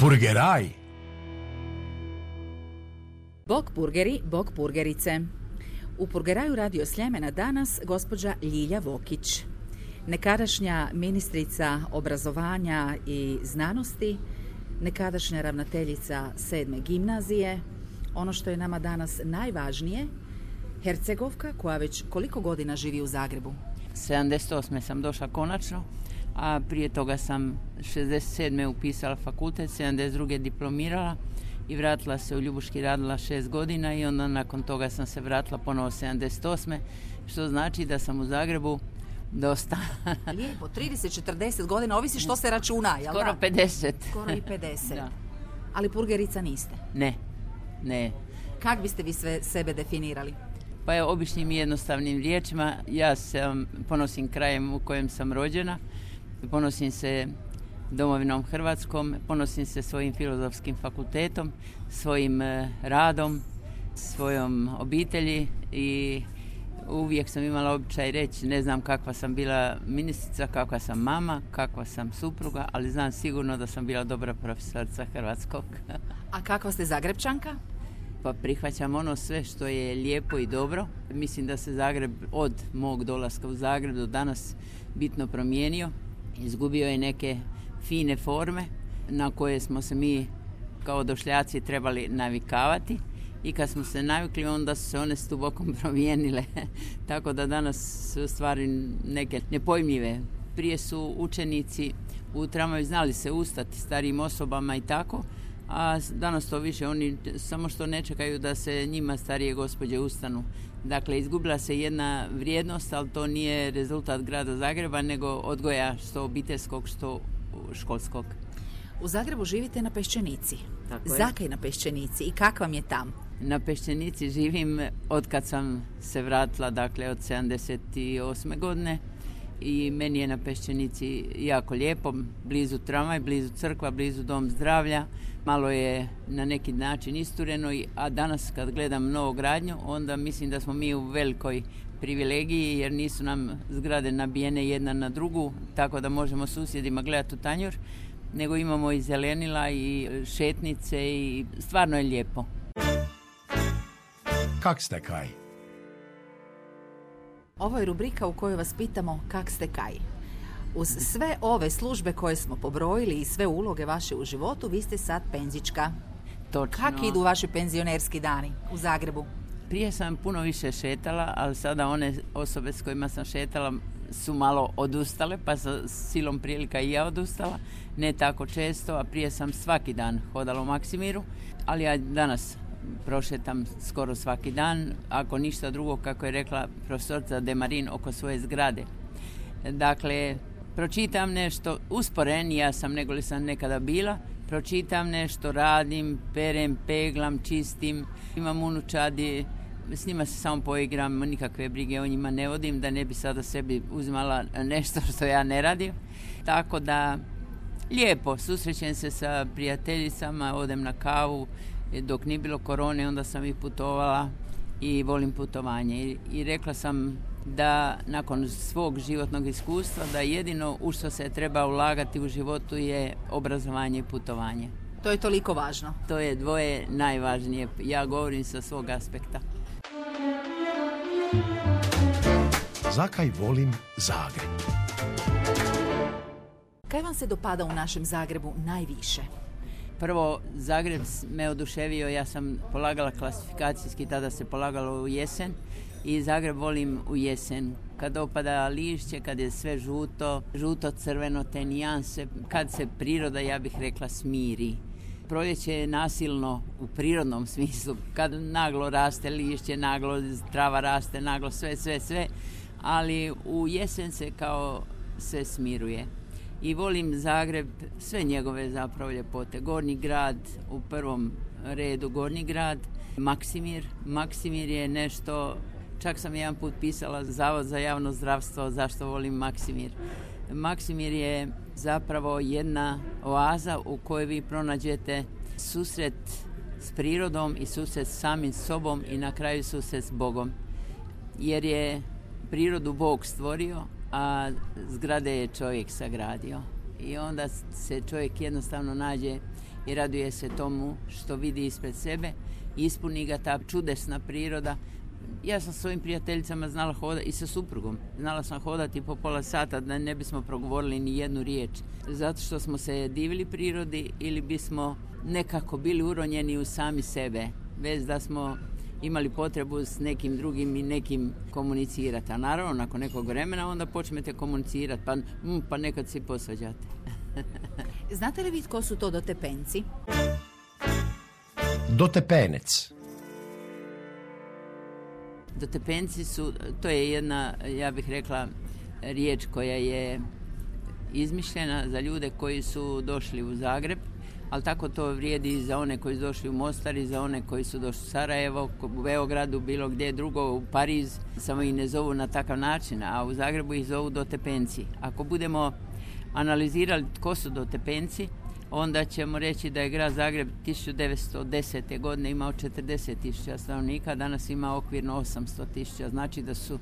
Purgeraj. Bok burgeri, bok burgerice. U Purgeraju radio Sljemena danas gospođa Ljilja Vokić. Nekadašnja ministrica obrazovanja i znanosti, nekadašnja ravnateljica sedme gimnazije, ono što je nama danas najvažnije, Hercegovka koja već koliko godina živi u Zagrebu? 78. sam došla konačno, a prije toga sam 67. upisala fakultet, 72. diplomirala i vratila se u Ljubuški, radila šest godina i onda nakon toga sam se vratila ponovo 78. Što znači da sam u Zagrebu dosta. Lijepo, 30-40 godina, ovisi što se računa, jel Skoro 50. Skoro i 50. Da. Ali purgerica niste. Ne, ne. Kak biste vi sve sebe definirali? Pa je običnim i jednostavnim riječima, ja sam ponosim krajem u kojem sam rođena, ponosim se domovinom Hrvatskom, ponosim se svojim filozofskim fakultetom, svojim eh, radom, svojom obitelji i uvijek sam imala običaj reći, ne znam kakva sam bila ministrica, kakva sam mama, kakva sam supruga, ali znam sigurno da sam bila dobra profesorica hrvatskog. A kakva ste Zagrebčanka? Pa prihvaćam ono sve što je lijepo i dobro. Mislim da se Zagreb od mog dolaska u Zagreb do danas bitno promijenio. Izgubio je neke fine forme na koje smo se mi kao došljaci trebali navikavati i kad smo se navikli onda su se one stubokom promijenile. Tako da danas su stvari neke nepojmljive. Prije su učenici u tramvaju znali se ustati starijim osobama i tako, a danas to više oni samo što ne čekaju da se njima starije gospođe ustanu. Dakle, izgubila se jedna vrijednost, ali to nije rezultat grada Zagreba, nego odgoja što obiteljskog, što školskog. U Zagrebu živite na Peščenici. Tako je. Zakaj na Peščenici i kak vam je tam? Na Peščenici živim od kad sam se vratila, dakle od 78. godine i meni je na Peščenici jako lijepo, blizu tramvaj, blizu crkva, blizu dom zdravlja, malo je na neki način istureno, a danas kad gledam novogradnju, onda mislim da smo mi u velikoj privilegiji jer nisu nam zgrade nabijene jedna na drugu, tako da možemo susjedima gledati u tanjur, nego imamo i zelenila i šetnice i stvarno je lijepo. Kak ste kaj? Ovo je rubrika u kojoj vas pitamo kak ste kaj. Uz sve ove službe koje smo pobrojili i sve uloge vaše u životu, vi ste sad penzička. Točno. Kak idu vaši penzionerski dani u Zagrebu? Prije sam puno više šetala, ali sada one osobe s kojima sam šetala su malo odustale, pa sa silom prilika i ja odustala. Ne tako često, a prije sam svaki dan hodala u Maksimiru, ali ja danas prošetam skoro svaki dan, ako ništa drugo, kako je rekla profesorica Demarin, oko svoje zgrade. Dakle, pročitam nešto, usporenija sam nego li sam nekada bila, pročitam nešto, radim, perem, peglam, čistim, imam unučadi, s njima se samo poigram, nikakve brige o njima ne vodim, da ne bi sada sebi uzimala nešto što ja ne radim. Tako da, lijepo, susrećem se sa prijateljicama, odem na kavu, dok nije bilo korone, onda sam i putovala i volim putovanje. I, I rekla sam da nakon svog životnog iskustva da jedino u što se treba ulagati u životu je obrazovanje i putovanje. To je toliko važno. To je dvoje najvažnije. Ja govorim sa svog aspekta. Zakaj volim Zagreb? Kaj vam se dopada u našem Zagrebu najviše? Prvo, Zagreb me oduševio, ja sam polagala klasifikacijski, tada se polagalo u jesen i Zagreb volim u jesen. Kad opada lišće, kad je sve žuto, žuto-crveno, te nijanse, kad se priroda, ja bih rekla, smiri. Proljeće je nasilno u prirodnom smislu, kad naglo raste lišće, naglo trava raste, naglo sve, sve, sve, ali u jesen se kao sve smiruje. i volim Zagreb, sve njegove zapravo ljepote. Gornji grad, u prvom redu Gornji grad, Maksimir. Maksimir je nešto, čak sam jedan put pisala Zavod za javno zdravstvo, zašto volim Maksimir. Maksimir je zapravo jedna oaza u kojoj vi pronađete susret s prirodom i susret s samim sobom i na kraju susret s Bogom. Jer je prirodu Bog stvorio, a zgrade je čovjek sagradio. I onda se čovjek jednostavno nađe i raduje se tomu što vidi ispred sebe, ispuni ga ta čudesna priroda. Ja sam s svojim prijateljicama znala hodati i sa suprugom. Znala sam hodati po pola sata da ne bismo progovorili ni jednu riječ. Zato što smo se divili prirodi ili bismo nekako bili uronjeni u sami sebe. Bez da smo imali potrebu s nekim drugim i nekim komunicirati. A naravno, nakon nekog vremena onda počnete komunicirati, pa, mm, pa nekad si posvađate. Znate li vi tko su to dotepenci? Dotepenec. Dotepenci su, to je jedna, ja bih rekla, riječ koja je izmišljena za ljude koji su došli u Zagreb ali tako to vrijedi i za one koji su došli u Mostar i za one koji su došli u Sarajevo, u Beogradu, bilo gdje drugo, u Pariz, samo ih ne zovu na takav način, a u Zagrebu ih zovu dotepenci. Ako budemo analizirali tko su dotepenci, onda ćemo reći da je grad Zagreb 1910. godine imao 40 tisuća stanovnika, danas ima okvirno 800 tisuća, znači da su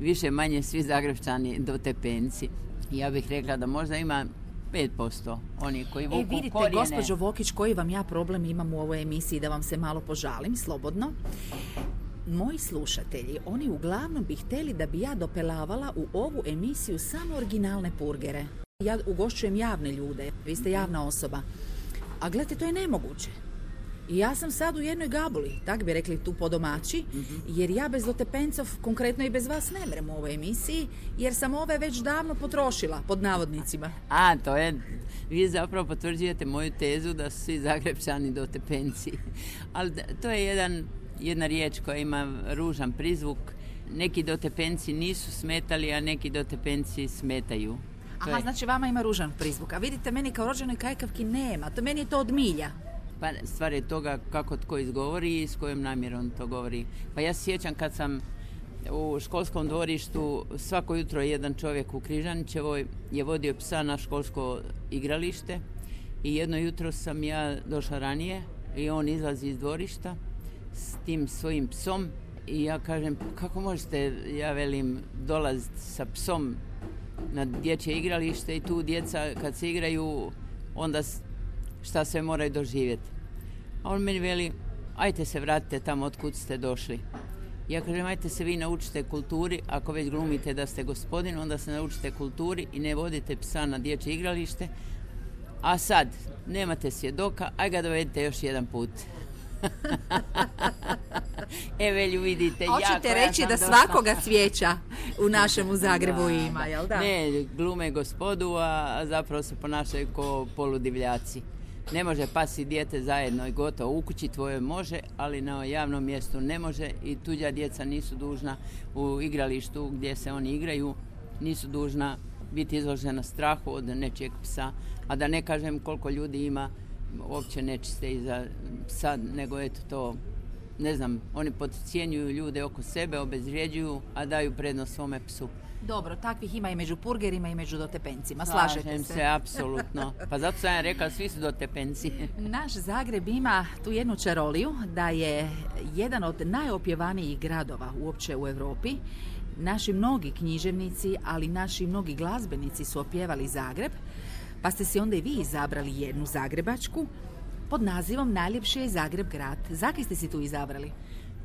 više manje svi Zagrebčani dotepenci. Ja bih rekla da možda ima 5% oni koji vuku E vidite, gospođo Vokić, koji vam ja problem imam u ovoj emisiji da vam se malo požalim, slobodno. Moji slušatelji, oni uglavnom bi htjeli da bi ja dopelavala u ovu emisiju samo originalne purgere. Ja ugošćujem javne ljude, vi ste javna osoba. A gledajte, to je nemoguće. I ja sam sad u jednoj gabuli, tak bi rekli tu po domaći, jer ja bez Dotepencov, konkretno i bez vas, ne mrem u ovoj emisiji, jer sam ove već davno potrošila, pod navodnicima. A, to je, vi zapravo potvrđujete moju tezu da su svi Zagrebčani Dotepenci. Ali to je jedan, jedna riječ koja ima ružan prizvuk. Neki Dotepenci nisu smetali, a neki Dotepenci smetaju. Aha, znači vama ima ružan prizvuk. A vidite, meni kao rođenoj kajkavki nema. To meni je to od milja. Pa stvar je toga kako tko izgovori i s kojom namjerom to govori. Pa ja sjećam kad sam u školskom dvorištu svako jutro jedan čovjek u Križanićevoj je vodio psa na školsko igralište i jedno jutro sam ja došla ranije i on izlazi iz dvorišta s tim svojim psom i ja kažem kako možete, ja velim, dolaziti sa psom na dječje igralište i tu djeca kad se igraju onda šta sve moraju doživjeti. A on meni veli, ajte se vratite tamo od kud ste došli. Ja kažem, ajte se vi naučite kulturi, ako već glumite da ste gospodin, onda se naučite kulturi i ne vodite psa na dječje igralište. A sad, nemate svjedoka, aj ga dovedite još jedan put. e, velju vidite. Hoćete reći da svakoga cvijeća u našemu Zagrebu ima, jel da? Ne, glume gospodu, a zapravo se ponašaju ko poludivljaci. Ne može pasi dijete zajedno i gotovo. U kući tvoje može, ali na javnom mjestu ne može i tuđa djeca nisu dužna u igralištu gdje se oni igraju, nisu dužna biti izložena strahu od nečijeg psa. A da ne kažem koliko ljudi ima uopće nečiste iza psa, nego eto to ne znam, oni podcjenjuju ljude oko sebe, obezvrijeđuju, a daju prednost svome psu. Dobro, takvih ima i među purgerima i među dotepencima. Slažete Slažem se, apsolutno. Pa zato sam ja rekla, svi su dotepenci. Naš Zagreb ima tu jednu čaroliju da je jedan od najopjevanijih gradova uopće u Europi. Naši mnogi književnici, ali naši mnogi glazbenici su opjevali Zagreb, pa ste si onda i vi izabrali jednu zagrebačku pod nazivom Najljepši je Zagreb grad. Zakaj ste si tu izabrali?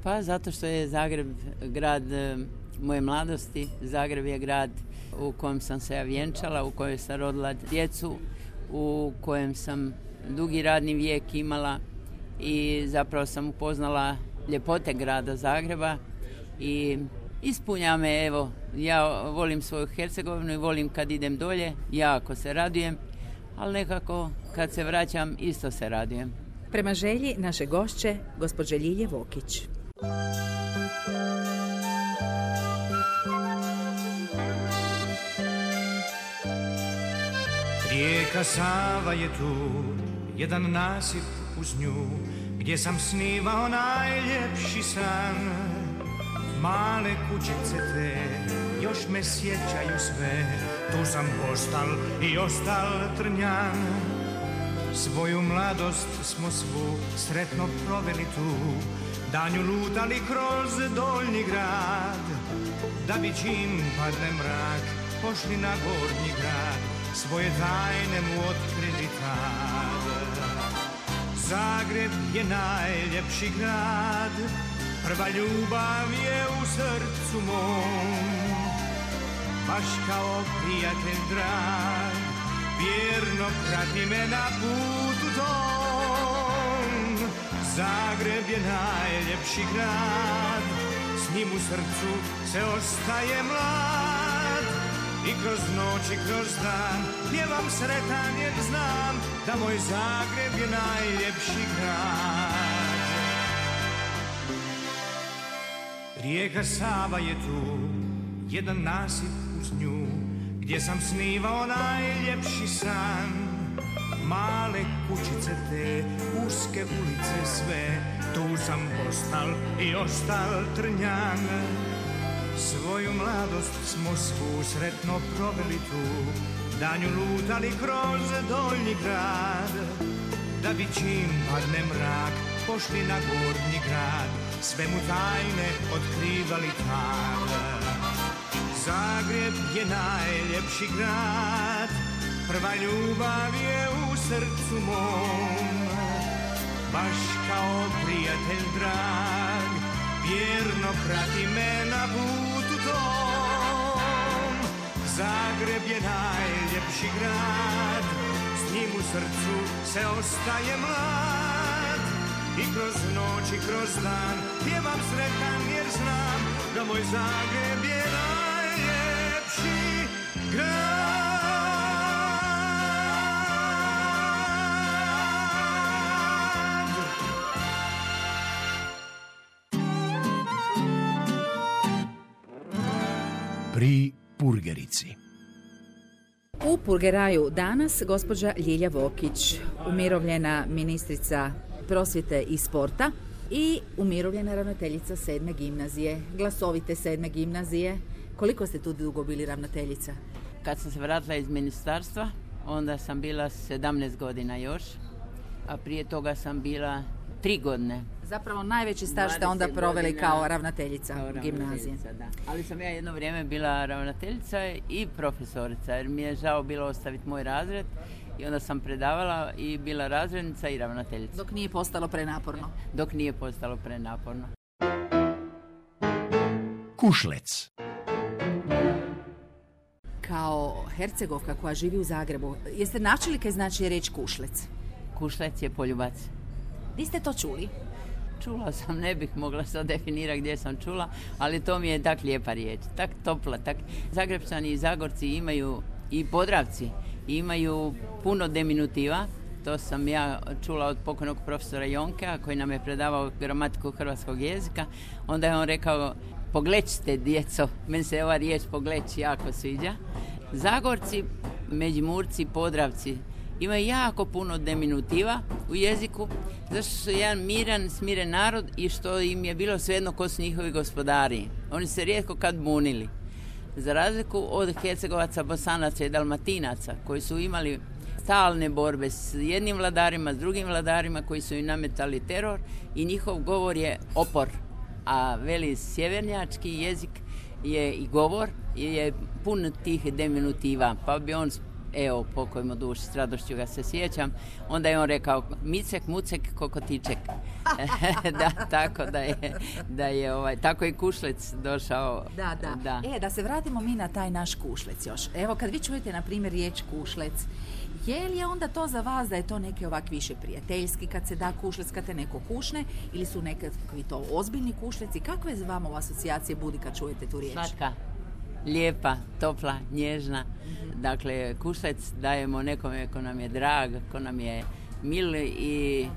Pa zato što je Zagreb grad moje mladosti. Zagreb je grad u kojem sam se ja vjenčala, u kojem sam rodila djecu, u kojem sam dugi radni vijek imala i zapravo sam upoznala ljepote grada Zagreba i ispunja me, evo, ja volim svoju Hercegovinu i volim kad idem dolje, jako se radujem, ali nekako kad se vraćam isto se radujem. Prema želji naše gošće, gospođe Ljilje Vokić. Rijeka Sava je tu, jedan nasip uz nju, gdje sam snimao najljepši san. Male kućice te, još me sjećaju sve, tu sam postal i ostal trnjan. Svoju mladost smo svu sretno proveli tu, danju lutali kroz doljni grad, da bi čim padne mrak, pošli na gornji grad, svoje tajne mu otkrili tad. Zagreb je najljepši grad, prva ljubav je u srcu mom. Baš kao prijatelj drag, vjerno prati me na putu tom. Zagreb je najljepši grad, s njim u srcu se ostaje mlad. I kroz noć i kroz dan pjevam sretan jer znam da moj Zagreb je najljepši grad. Rijeka Sava je tu, jedan nasip uz nju, gdje sam snivao najljepši san. Male kućice te, uske ulice sve, tu sam postal i ostal trnjan. Svoju mladost smo svu sretno proveli tu, danju lutali kroz doljni grad, da bi čim padne mrak, pošli na gornji grad, sve mu tajne otkrivali tad. Zagreb je najljepši grad, prva ljubav je u srcu mom, baš kao prijatelj drag, vjerno prati me na putu tom. Zagreb je najljepši grad, s njim u srcu se ostaje mlad. I kroz noć i kroz dan pjevam sretan jer znam da moj Zagreb je najljepši grad. Pri Purgerici. U Purgeraju danas gospođa Ljilja Vokić, umirovljena ministrica prosvjete i sporta i umirovljena ravnateljica sedme gimnazije, glasovite sedme gimnazije. Koliko ste tu dugo bili ravnateljica? Kad sam se vratila iz ministarstva, onda sam bila 17 godina još, a prije toga sam bila tri godine. Zapravo najveći staž ste onda 20 proveli kao ravnateljica kao gimnazije. ravnateljica, Da. Ali sam ja jedno vrijeme bila ravnateljica i profesorica, jer mi je žao bilo ostaviti moj razred i onda sam predavala i bila razrednica i ravnateljica, Dok nije postalo prenaporno. dok nije postalo prenaporno. Kušlec. Kao Hercegovka koja živi u Zagrebu, jeste načuli kaj znači riječ kušlec? Kušlec je poljubac. Di ste to čuli? Čula sam, ne bih mogla sad definirati gdje sam čula, ali to mi je tak lijepa riječ, tak topla, tak... Zagrebčani i Zagorci imaju, i Podravci, imaju puno deminutiva, to sam ja čula od pokojnog profesora Jonkea koji nam je predavao gramatiku hrvatskog jezika, onda je on rekao, poglećite djeco, meni se ova riječ pogleć jako sviđa. Zagorci, Međimurci, Podravci, imaju jako puno deminutiva u jeziku, zato što su jedan miran, smiren narod i što im je bilo svejedno ko su njihovi gospodari. Oni se rijetko kad bunili. Za razliku od Hercegovaca, Bosanaca i Dalmatinaca koji su imali stalne borbe s jednim vladarima, s drugim vladarima koji su im nametali teror i njihov govor je opor. A veli sjevernjački jezik je i govor je pun tih deminutiva, pa bi on evo, pokojmo duši, s radošću ga se sjećam, onda je on rekao micek, mucek, kokotiček. da, tako da je, da je ovaj, tako je Kušlec došao. Da, da, E, da se vratimo mi na taj naš kušlec još. Evo, kad vi čujete, na primjer, riječ kušlec, je li je onda to za vas da je to neki ovak više prijateljski kad se da kušlec, kad te neko kušne, ili su nekakvi to ozbiljni kušleci? Kakve za vama asocijacije budi kad čujete tu riječ? Slatka, lijepa, topla, nježna. Dakle, kušlec dajemo nekome ko nam je drag, ko nam je mil i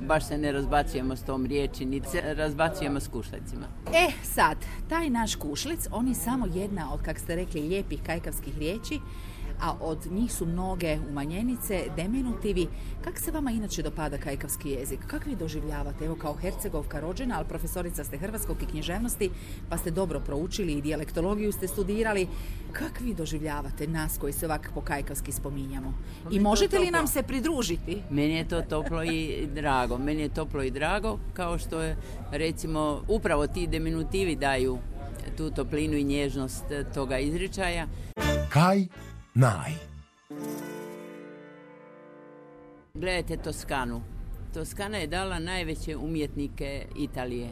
baš se ne razbacujemo s tom riječi, niti se razbacujemo s kušlecima. E, sad, taj naš kušlec, on je samo jedna od, kak ste rekli, lijepih kajkavskih riječi, a od njih su mnoge umanjenice, deminutivi. Kako se vama inače dopada kajkavski jezik? Kako vi doživljavate? Evo kao Hercegovka rođena, ali profesorica ste hrvatskog i književnosti, pa ste dobro proučili i dijalektologiju ste studirali. Kako vi doživljavate nas koji se ovako po kajkavski spominjamo? Pa I možete li nam se pridružiti? Meni je to toplo i drago. Meni je toplo i drago kao što je recimo upravo ti deminutivi daju tu toplinu i nježnost toga izričaja. Kaj naj. Gledajte Toskanu. Toskana je dala najveće umjetnike Italije.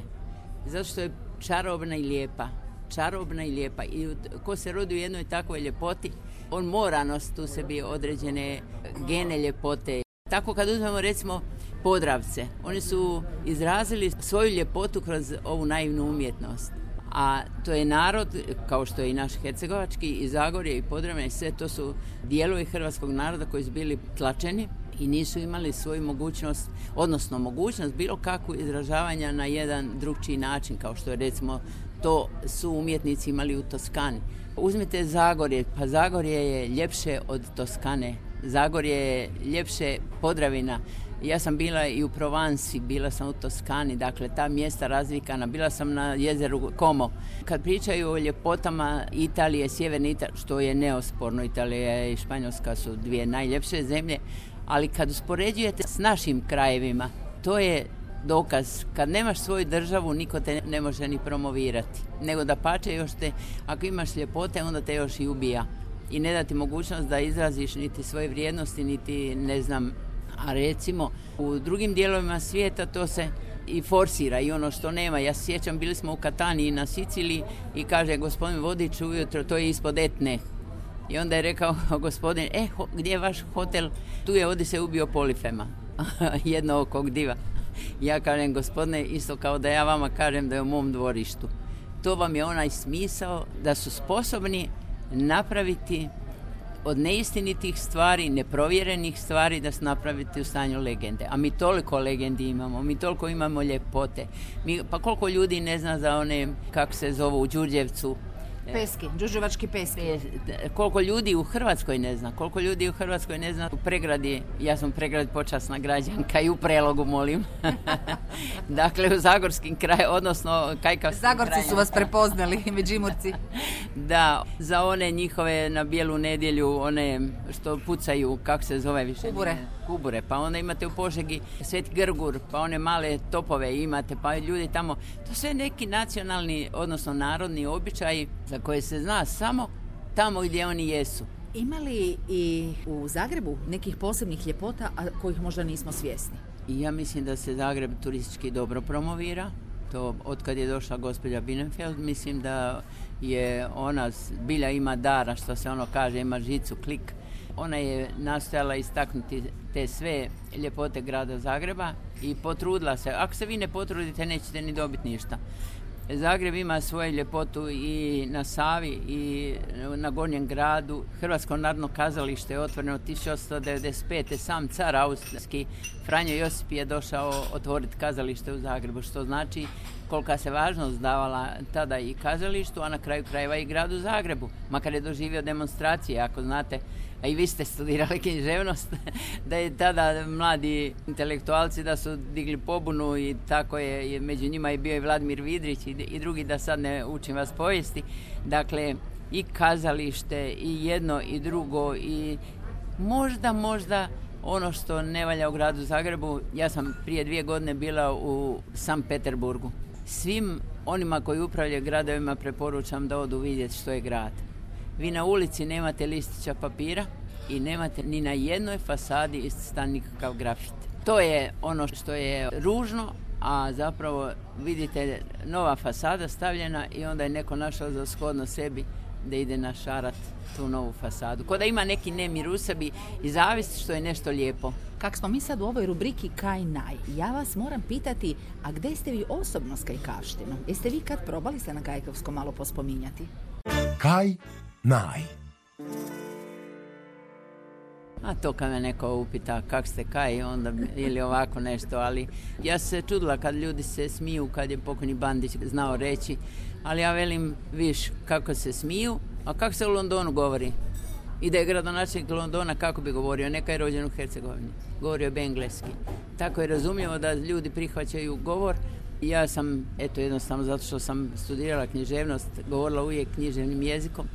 Zato što je čarobna i lijepa. Čarobna i lijepa. I ko se rodi u jednoj takvoj ljepoti, on mora nositi u sebi određene gene ljepote. Tako kad uzmemo recimo Podravce, oni su izrazili svoju ljepotu kroz ovu naivnu umjetnost. A to je narod, kao što je i naš Hercegovački, i Zagorje, i Podravne, i sve to su dijelovi hrvatskog naroda koji su bili tlačeni i nisu imali svoju mogućnost, odnosno mogućnost bilo kakvu izražavanja na jedan drugčiji način, kao što je recimo to su umjetnici imali u Toskani. Uzmite Zagorje, pa Zagorje je ljepše od Toskane. Zagorje je ljepše Podravina. Ja sam bila i u Provansi, bila sam u Toskani, dakle ta mjesta razvikana, bila sam na jezeru Como. Kad pričaju o ljepotama Italije, sjeverne Italije, što je neosporno, Italija i Španjolska su dvije najljepše zemlje, ali kad uspoređujete s našim krajevima, to je dokaz. Kad nemaš svoju državu, niko te ne može ni promovirati. Nego da pače još te, ako imaš ljepote, onda te još i ubija. I ne da ti mogućnost da izraziš niti svoje vrijednosti, niti ne znam, a recimo u drugim dijelovima svijeta to se i forsira i ono što nema. Ja sjećam, bili smo u Kataniji na Siciliji i kaže gospodin Vodić ujutro, to je ispod etne. I onda je rekao gospodin, e, gdje je vaš hotel? Tu je ovdje se ubio Polifema, jedno okog diva. Ja kažem, gospodine, isto kao da ja vama kažem da je u mom dvorištu. To vam je onaj smisao da su sposobni napraviti od neistinitih stvari, neprovjerenih stvari da se napraviti u stanju legende. A mi toliko legendi imamo, mi toliko imamo ljepote. Mi, pa koliko ljudi ne zna za one, kako se zovu, u Đurđevcu, Peski, Đuđevački peski. Koliko ljudi u Hrvatskoj ne zna, koliko ljudi u Hrvatskoj ne zna u pregradi, ja sam u pregradi počasna građanka i u prelogu molim. dakle u Zagorskim kraju, odnosno Kajkavskim Zagorci su vas prepoznali, Međimurci. da, za one njihove na bijelu nedjelju, one što pucaju, kako se zove više? Kubure. Kubure, pa onda imate u Požegi Sveti Grgur, pa one male topove imate, pa ljudi tamo, to sve neki nacionalni, odnosno narodni običaji za koje se zna samo tamo gdje oni jesu. Ima li i u Zagrebu nekih posebnih ljepota, a kojih možda nismo svjesni? I ja mislim da se Zagreb turistički dobro promovira. To od kad je došla gospođa Bienenfeld, mislim da je ona bilja ima dara, što se ono kaže, ima žicu, klik. Ona je nastojala istaknuti te sve ljepote grada Zagreba i potrudila se. Ako se vi ne potrudite, nećete ni dobiti ništa. Zagreb ima svoju ljepotu i na Savi i na Gornjem gradu. Hrvatsko narodno kazalište je otvoreno 1895. Sam car austrijski Franjo Josip je došao otvoriti kazalište u Zagrebu, što znači kolika se važnost davala tada i kazalištu, a na kraju krajeva i gradu Zagrebu. Makar je doživio demonstracije, ako znate, a i vi ste studirali književnost, da je tada mladi intelektualci da su digli pobunu i tako je, među njima je bio i Vladimir Vidrić i, i drugi, da sad ne učim vas povijesti. Dakle, i kazalište, i jedno i drugo, i možda, možda ono što ne valja u gradu Zagrebu, ja sam prije dvije godine bila u San Peterburgu. Svim onima koji upravljaju gradovima preporučam da odu vidjeti što je grad. Vi na ulici nemate listića papira i nemate ni na jednoj fasadi ististan nikakav grafit. To je ono što je ružno, a zapravo vidite nova fasada stavljena i onda je neko našao za shodno sebi da ide na šarat tu novu fasadu. Ko da ima neki nemir u sebi i zavist što je nešto lijepo. Kak smo mi sad u ovoj rubriki Kaj Naj, ja vas moram pitati, a gdje ste vi osobno s kajkavštinom? Jeste vi kad probali se na kajkavsko malo pospominjati? Kaj naj. A to kad me neko upita kak ste kaj, onda ili ovako nešto, ali ja se čudila kad ljudi se smiju, kad je pokojni Bandić znao reći, ali ja velim, viš, kako se smiju, a kako se u Londonu govori? I da je gradonačelnik Londona, kako bi govorio, neka je rođen u Hercegovini. Govorio bi engleski. Tako je razumljivo da ljudi prihvaćaju govor. Ja sam, eto jednostavno zato što sam studirala književnost, govorila uvijek književnim jezikom.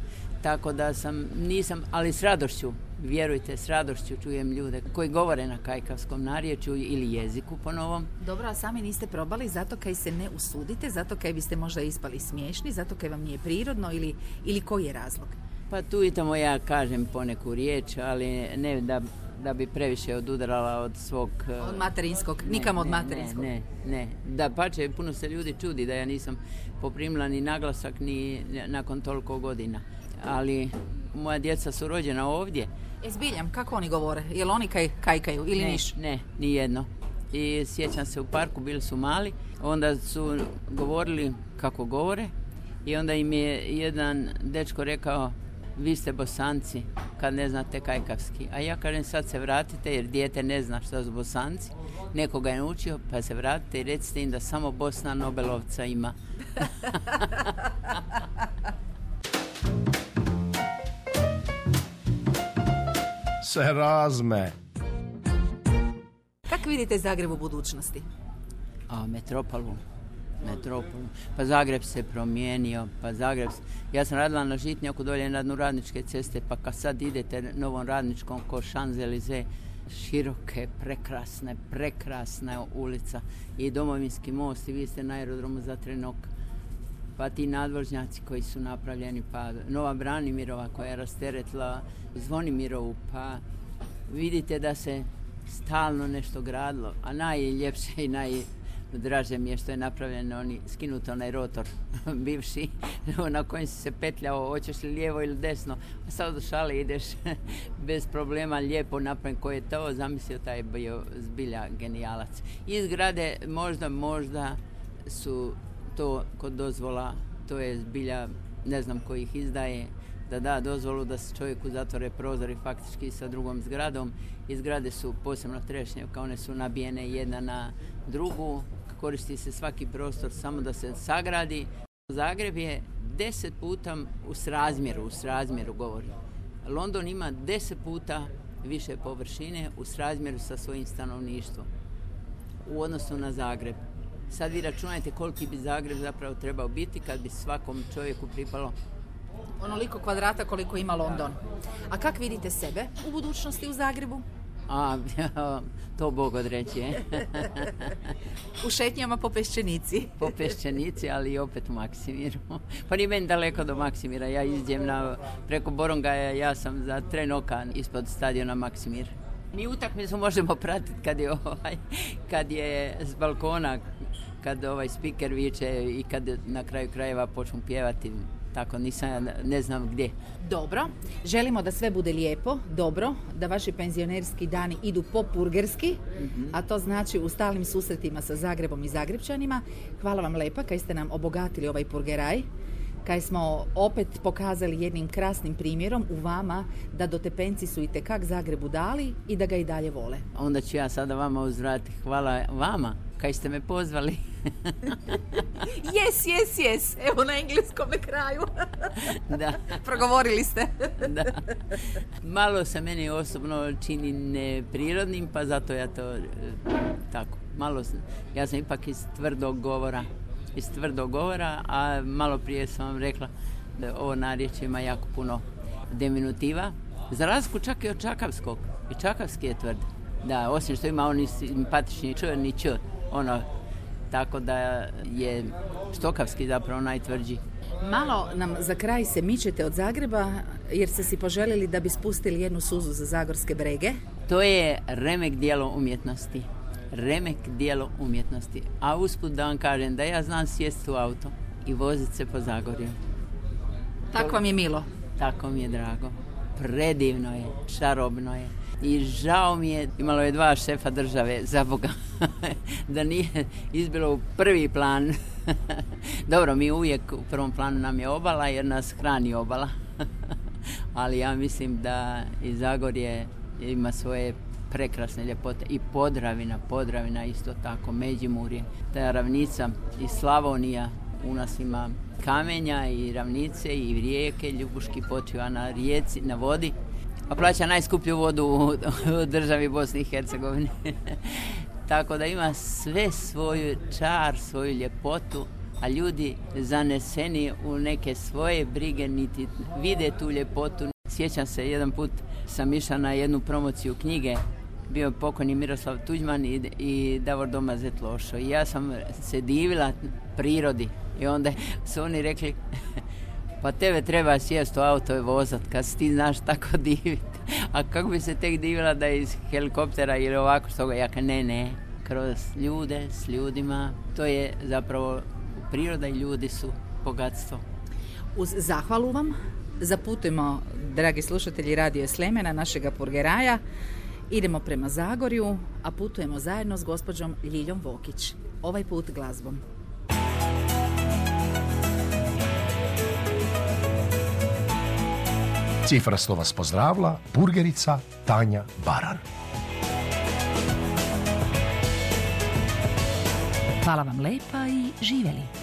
Tako da sam, nisam, ali s radošću, vjerujte, s radošću čujem ljude koji govore na kajkavskom narječju ili jeziku po novom. Dobro, a sami niste probali zato kaj se ne usudite, zato kaj biste možda ispali smiješni, zato kaj vam nije prirodno ili, ili koji je razlog? Pa tu i tamo ja kažem poneku riječ, ali ne da, da bi previše odudarala od svog... Od materinskog, nikam od materinskog. Ne, ne, da pače, puno se ljudi čudi da ja nisam poprimila ni naglasak ni nakon toliko godina. Ali moja djeca su rođena ovdje. E, zbiljam, kako oni govore? Jel oni kaj, kajkaju ili ne, niš? Ne, ni jedno. I sjećam se u parku, bili su mali, onda su govorili kako govore i onda im je jedan dečko rekao vi ste bosanci kad ne znate kajkavski. A ja kažem sad se vratite jer dijete ne zna što su bosanci. Neko ga je naučio pa se vratite i recite im da samo Bosna Nobelovca ima. Se razme. Kako vidite Zagreb u budućnosti? A metropolu. Metropolu. Pa Zagreb se promijenio, pa Zagreb... Ja sam radila na Žitnjaku dolje na dnu radničke ceste, pa kad sad idete novom radničkom ko Šanzelize, široke, prekrasne, prekrasna ulica i domovinski most i vi ste na aerodromu za trenok. Pa ti nadvožnjaci koji su napravljeni, pa Nova Branimirova koja je rasteretila Zvonimirovu, pa vidite da se stalno nešto gradilo, a najljepše i najdraže mi je što je napravljen oni, skinuto onaj rotor bivši na kojem si se petljao, hoćeš li lijevo ili desno, a sad do šale ideš bez problema lijepo napravljen koji je to, zamislio taj bio zbilja genijalac. I zgrade možda, možda su to kod dozvola, to je zbilja, ne znam ko ih izdaje, da da dozvolu da se čovjeku zatvore prozori faktički sa drugom zgradom i zgrade su posebno trešnje, kao one su nabijene jedna na drugu, koristi se svaki prostor samo da se sagradi. Zagreb je deset puta u srazmjeru, u srazmjeru govori. London ima deset puta više površine u srazmjeru sa svojim stanovništvom u odnosu na Zagreb. Sad vi računajte koliki bi Zagreb zapravo trebao biti kad bi svakom čovjeku pripalo Onoliko kvadrata koliko ima London. A kak vidite sebe u budućnosti u Zagrebu? A, to Bog određuje. u šetnjama po Peščenici. po Peščenici, ali i opet u Maksimiru. Pa nije meni daleko do Maksimira. Ja izdjem na, preko Borongaja, ja sam za trenokan ispod stadiona Maksimir. Mi utakmicu možemo pratiti kad je ovaj, kad je s balkona, kad ovaj speaker viče i kad na kraju krajeva počnu pjevati tako nisam, ne znam gdje. Dobro, želimo da sve bude lijepo, dobro, da vaši penzionerski dani idu popurgerski, a to znači u stalnim susretima sa Zagrebom i Zagrebčanima. Hvala vam lepa kaj ste nam obogatili ovaj purgeraj kaj smo opet pokazali jednim krasnim primjerom u vama da dotepenci su i tekak Zagrebu dali i da ga i dalje vole. Onda ću ja sada vama uzvrati. Hvala vama kaj ste me pozvali. yes, yes, yes. Evo na engleskom kraju. da. Progovorili ste. da. Malo se meni osobno čini neprirodnim, pa zato ja to e, tako. Malo, ja sam ipak iz tvrdog govora iz tvrdog govora, a malo prije sam vam rekla da ovo narječje ima jako puno diminutiva. Za razliku čak i od čakavskog. I čakavski je tvrd. Da, osim što ima oni simpatični č, ni č. Ono, tako da je štokavski zapravo najtvrđi. Malo nam za kraj se mičete od Zagreba jer ste si poželjeli da bi spustili jednu suzu za Zagorske brege. To je remek dijelo umjetnosti remek dijelo umjetnosti. A usput da vam kažem da ja znam sjesti u auto i voziti se po Zagorju. Tako vam je milo? Tako mi je drago. Predivno je, čarobno je. I žao mi je, imalo je dva šefa države, za Boga, da nije izbilo u prvi plan. Dobro, mi uvijek u prvom planu nam je obala jer nas hrani obala. Ali ja mislim da i Zagorje ima svoje prekrasne ljepote i Podravina, Podravina isto tako, Međimurje, ta ravnica i Slavonija, u nas ima kamenja i ravnice i rijeke, Ljubuški počiva na rijeci, na vodi, a plaća najskuplju vodu u, državi Bosni i Hercegovini. Tako da ima sve svoju čar, svoju ljepotu, a ljudi zaneseni u neke svoje brige niti vide tu ljepotu. Sjećam se, jedan put sam išla na jednu promociju knjige bio pokojni Miroslav Tuđman i, i Davor Domazet Lošo. I ja sam se divila prirodi i onda su oni rekli pa tebe treba sjest u auto i vozat kad si ti znaš tako diviti. A kako bi se tek divila da je iz helikoptera ili ovako što ga ja ne ne, kroz ljude, s ljudima, to je zapravo priroda i ljudi su bogatstvo. Uz zahvalu vam zaputujemo, dragi slušatelji Radio Slemena, našega purgeraja, idemo prema Zagorju, a putujemo zajedno s gospođom Ljiljom Vokić. Ovaj put glazbom. Cifraslo vas pozdravla burgerica Tanja Baran. Hvala vam lepa i živeli.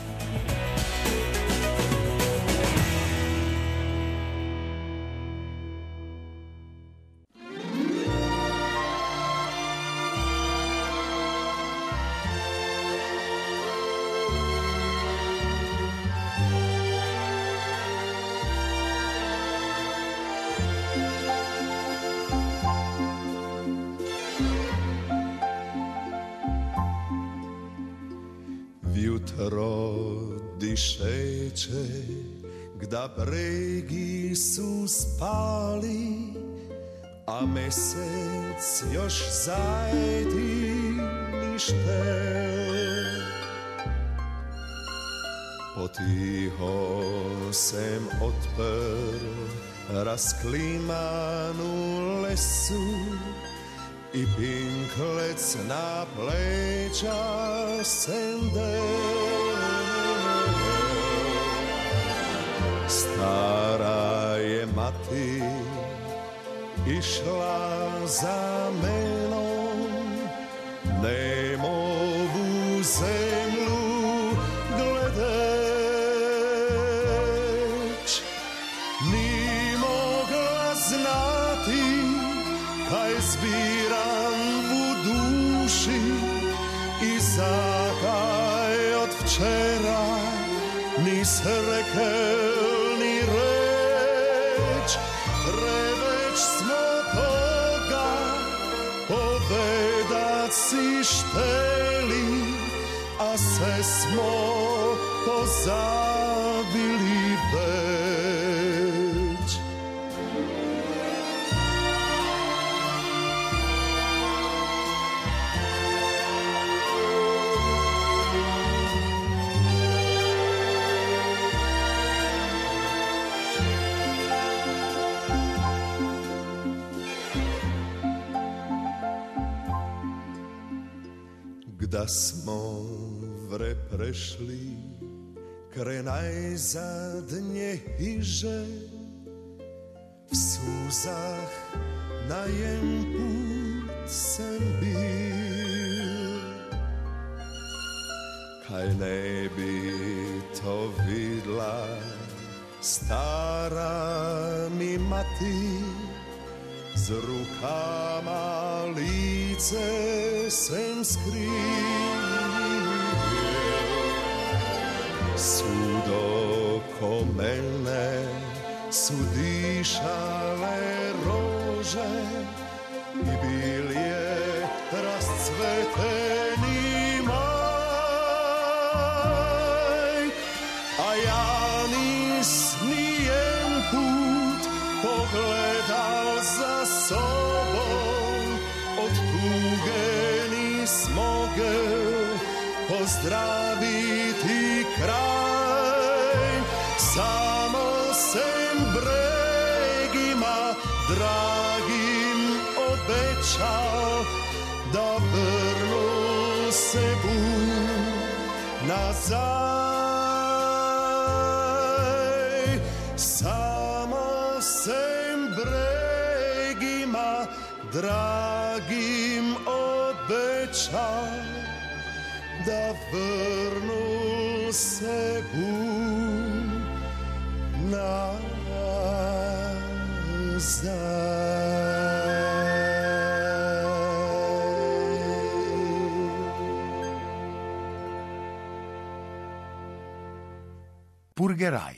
Gda bregi su spali A mesec još zajedi nište. Potiho sem otper Rasklimanu lesu I pinklec na pleća sende Stara je mati išla za menom. Nemovu zemlju gledeć Ni mogla znati kaj zbiram u duši I zakaj od včera nis rekel se smo pozabili Gda smo vre prešli Kre najzadnje hiže. V suzah na jen put sem bil. Kaj ne bi to vidla Stara mi mati Z rukama lice sem skril Sud oko mene su dišale rože i bil pozdraviti kraj. Samo sem bregima dragim obećao Da vrnu se bu nazaj. Samo sem bregima dragim obećao Da vrnu se bu nazaj. Purgeraj.